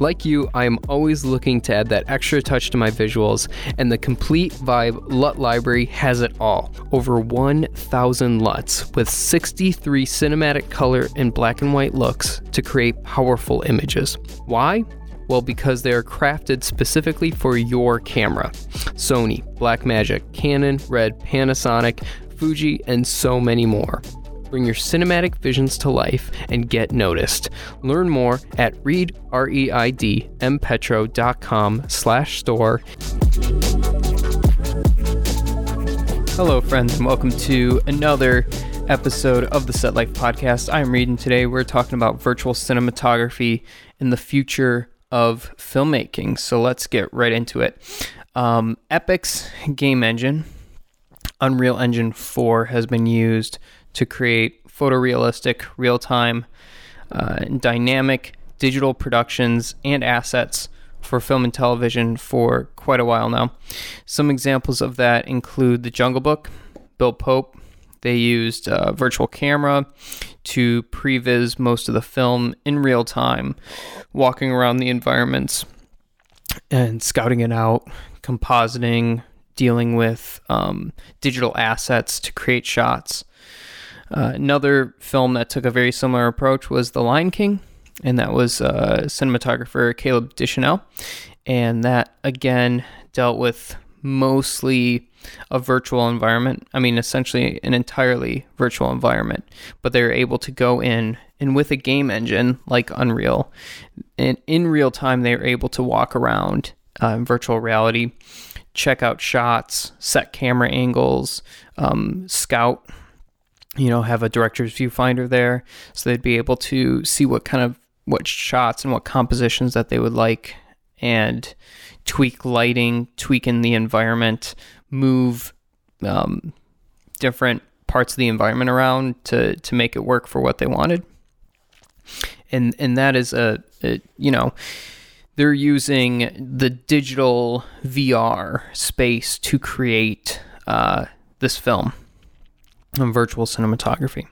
Like you, I am always looking to add that extra touch to my visuals, and the Complete Vibe LUT library has it all. Over 1,000 LUTs with 63 cinematic color and black and white looks to create powerful images. Why? Well, because they are crafted specifically for your camera. Sony, Blackmagic, Canon, Red, Panasonic, Fuji, and so many more. Bring your cinematic visions to life and get noticed. Learn more at read, R-E-I-D, mpetro.com slash store. Hello, friends, and welcome to another episode of the Set Life Podcast. I'm reading today. We're talking about virtual cinematography and the future of filmmaking. So let's get right into it. Um, Epic's game engine, Unreal Engine 4, has been used to create photorealistic, real time, uh, dynamic digital productions and assets for film and television for quite a while now. Some examples of that include The Jungle Book, Bill Pope. They used uh, virtual camera to previs most of the film in real time, walking around the environments and scouting it out, compositing, dealing with um, digital assets to create shots. Uh, another film that took a very similar approach was The Lion King, and that was uh, cinematographer Caleb Deschanel. And that again dealt with mostly a virtual environment. I mean, essentially an entirely virtual environment, but they were able to go in and with a game engine like Unreal, and in real time, they were able to walk around uh, in virtual reality, check out shots, set camera angles, um, scout you know, have a director's viewfinder there, so they'd be able to see what kind of what shots and what compositions that they would like, and tweak lighting, tweak in the environment, move um, different parts of the environment around to to make it work for what they wanted. And and that is a, a you know they're using the digital VR space to create uh, this film virtual cinematography.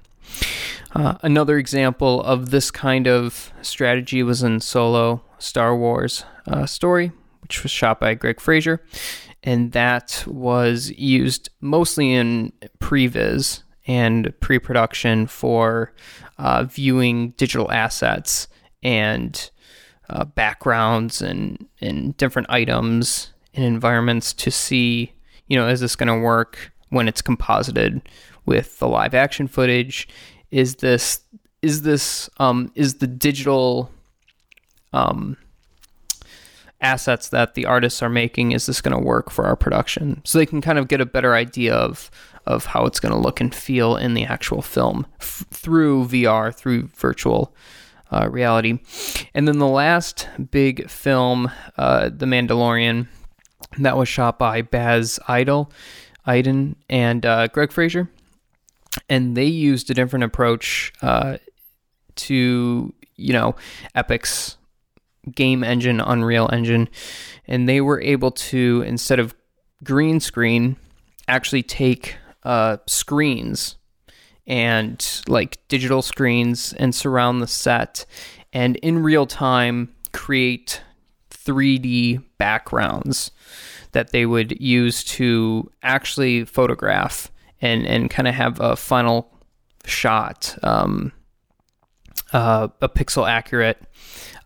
Uh, another example of this kind of strategy was in Solo Star Wars uh, story, which was shot by Greig Fraser, and that was used mostly in previs and pre-production for uh, viewing digital assets and uh, backgrounds and and different items and environments to see, you know, is this going to work when it's composited with the live action footage? Is this is this um, is the digital um, assets that the artists are making is this going to work for our production? So they can kind of get a better idea of of how it's going to look and feel in the actual film f- through VR through virtual uh, reality. And then the last big film uh, the Mandalorian that was shot by Baz Idol Iden and uh, Greig Fraser and they used a different approach uh, to you know Epic's game engine, Unreal Engine, and they were able to instead of green screen, actually take uh, screens and like digital screens and surround the set, and in real time create 3D backgrounds that they would use to actually photograph and and kind of have a final shot, um, uh, a pixel accurate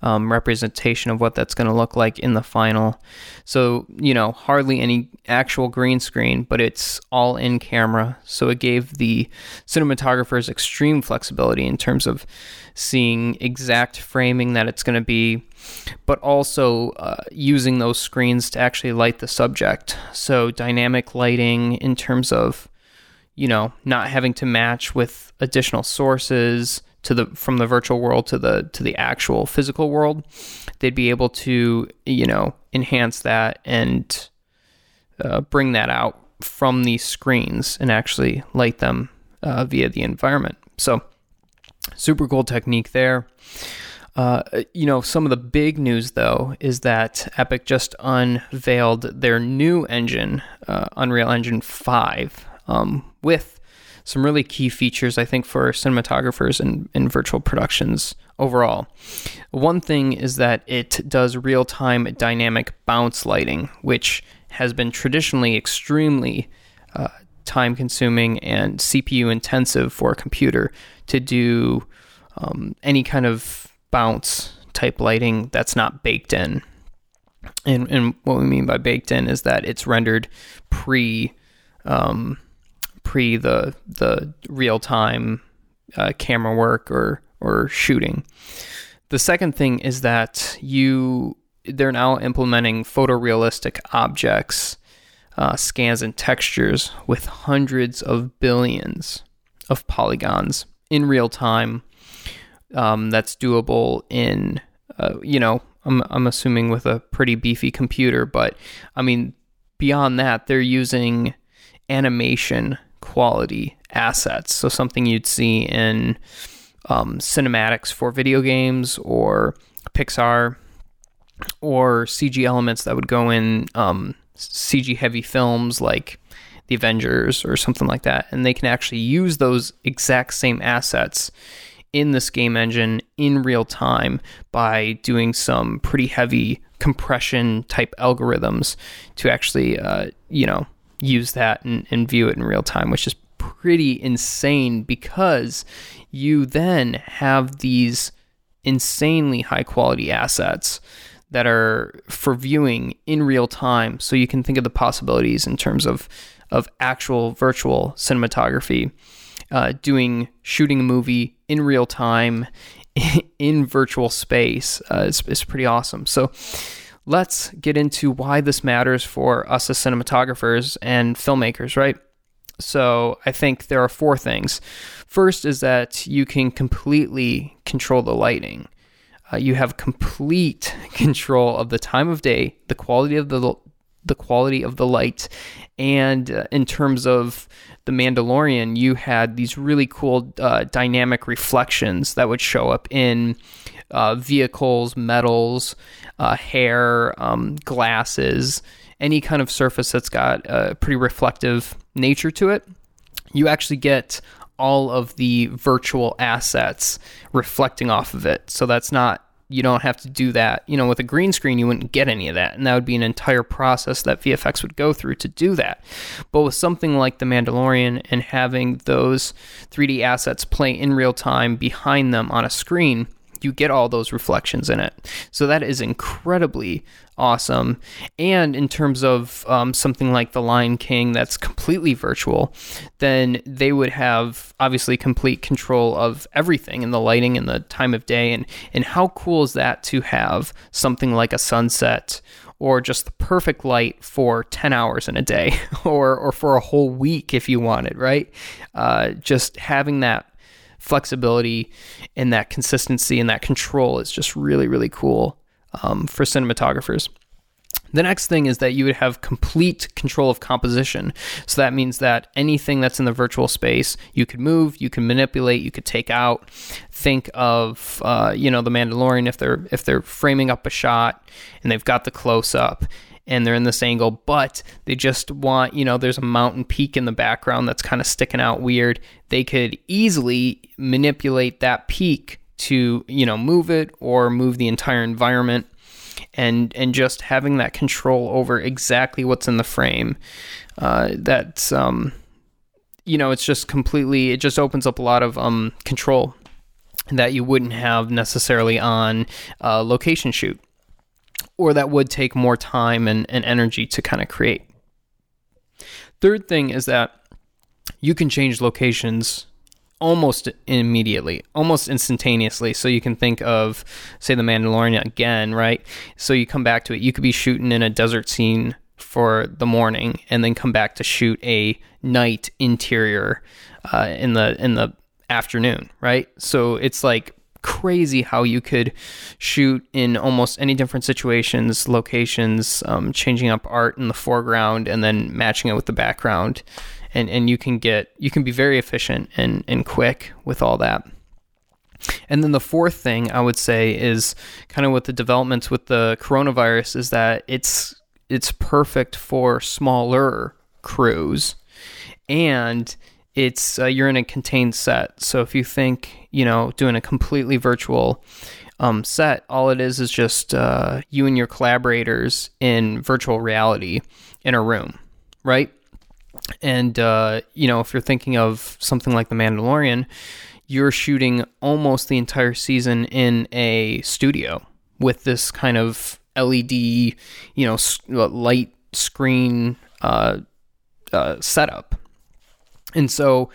um, representation of what that's going to look like in the final. So, you know, hardly any actual green screen, but it's all in camera. So it gave the cinematographers extreme flexibility in terms of seeing exact framing that it's going to be, but also uh, using those screens to actually light the subject. So dynamic lighting in terms of you know, not having to match with additional sources to the from the virtual world to the to the actual physical world, they'd be able to, you know, enhance that and uh, bring that out from these screens and actually light them uh, via the environment. So, super cool technique there. Uh, you know, some of the big news though is that Epic just unveiled their new engine, uh, Unreal Engine 5, um, with some really key features, I think, for cinematographers and, virtual productions overall. One thing is that it does real time dynamic bounce lighting, which has been traditionally extremely uh, time consuming and CPU intensive for a computer to do um, any kind of bounce type lighting that's not baked in. And, and what we mean by baked in is that it's rendered pre um, pre the the real time uh, camera work or or shooting. The second thing is that you they're now implementing photorealistic objects, uh, scans, and textures with hundreds of billions of polygons in real time. Um, that's doable in, uh, you know, I'm, I'm assuming with a pretty beefy computer, but I mean, beyond that, they're using animation quality assets. So something you'd see in um, cinematics for video games or Pixar or CG elements that would go in um, CG heavy films like The Avengers or something like that. And they can actually use those exact same assets in this game engine in real time by doing some pretty heavy compression type algorithms to actually, uh, you know, use that and, and view it in real time, which is pretty insane because you then have these insanely high quality assets that are for viewing in real time. So you can think of the possibilities in terms of of actual virtual cinematography, uh, doing shooting a movie in real time in virtual space uh, is, is pretty awesome. So let's get into why this matters for us as cinematographers and filmmakers, right? So I think there are four things. First is that you can completely control the lighting. Uh, you have complete control of the time of day, the quality of the the quality of the light, and uh, in terms of the Mandalorian, you had these really cool uh, dynamic reflections that would show up in uh, vehicles, metals, uh, hair, um, glasses, any kind of surface that's got a pretty reflective nature to it. You actually get all of the virtual assets reflecting off of it. So that's not you don't have to do that. You know, with a green screen, you wouldn't get any of that. And that would be an entire process that VFX would go through to do that. But with something like The Mandalorian and having those 3D assets play in real time behind them on a screen, you get all those reflections in it. So that is incredibly awesome. And in terms of um, something like The Lion King that's completely virtual, then they would have obviously complete control of everything and the lighting and the time of day. And, and how cool is that to have something like a sunset or just the perfect light for 10 hours in a day or, or for a whole week if you wanted, right? Uh, just having that flexibility and that consistency and that control is just really, really cool um, for cinematographers. The next thing is that you would have complete control of composition. So that means that anything that's in the virtual space, you could move, you can manipulate, you could take out. Think of, uh, you know, the Mandalorian if they're if they're framing up a shot and they've got the close up and they're in this angle, but they just want, you know, there's a mountain peak in the background that's kind of sticking out weird. They could easily manipulate that peak to, you know, move it or move the entire environment and and just having that control over exactly what's in the frame. Uh, that's um, you know, it's just completely. It just opens up a lot of um control that you wouldn't have necessarily on a location shoot or that would take more time and, and energy to kind of create. Third thing is that you can change locations almost immediately, almost instantaneously. So you can think of, say, the Mandalorian again, right? So you come back to it. You could be shooting in a desert scene for the morning, and then come back to shoot a night interior uh, in the in the afternoon, right? So it's like crazy how you could shoot in almost any different situations, locations, um, changing up art in the foreground and then matching it with the background. And, and you can get you can be very efficient and, and quick with all that. And then the fourth thing I would say is kind of with the developments with the coronavirus is that it's it's perfect for smaller crews and it's uh, you're in a contained set. So if you think you know doing a completely virtual um, set, all it is is just uh, you and your collaborators in virtual reality in a room, right? And uh, you know if you're thinking of something like The Mandalorian, you're shooting almost the entire season in a studio with this kind of LED, you know, light screen uh, uh, setup and so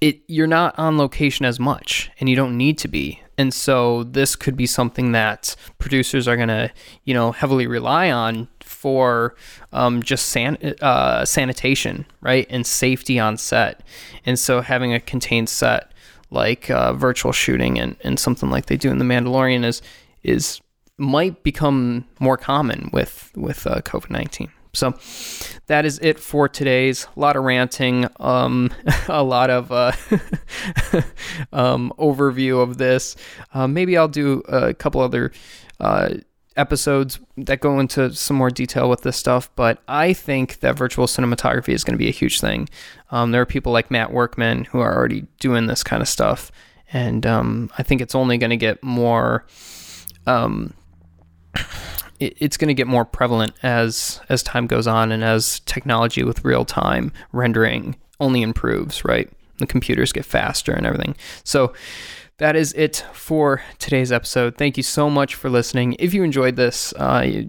it you're not on location as much and you don't need to be. And so this could be something that producers are going to, you know, heavily rely on for um, just san- uh, sanitation, right, and safety on set. And so having a contained set like uh, virtual shooting and, and something like they do in The Mandalorian is is might become more common with with uh, COVID nineteen. So that is it for today's. A lot of ranting, um, a lot of uh, um, overview of this. Uh, maybe I'll do a couple other uh, episodes that go into some more detail with this stuff, but I think that virtual cinematography is going to be a huge thing. Um, there are people like Matt Workman who are already doing this kind of stuff, and um, I think it's only going to get more. Um, it's going to get more prevalent as as time goes on and as technology with real time rendering only improves, right? The computers get faster and everything. So that is it for today's episode. Thank you so much for listening. If you enjoyed this, uh,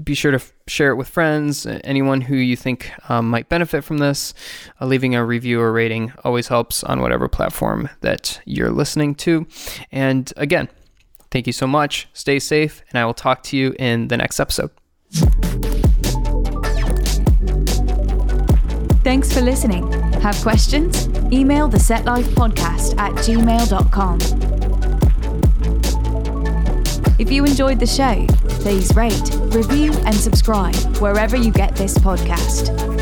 be sure to share it with friends, anyone who you think um, might benefit from this. Uh, leaving a review or rating always helps on whatever platform that you're listening to. And again, Thank you so much. Stay safe, and I will talk to you in the next episode. Thanks for listening. Have questions? Email the Set Life Podcast at gmail.com. If you enjoyed the show, please rate, review, and subscribe wherever you get this podcast.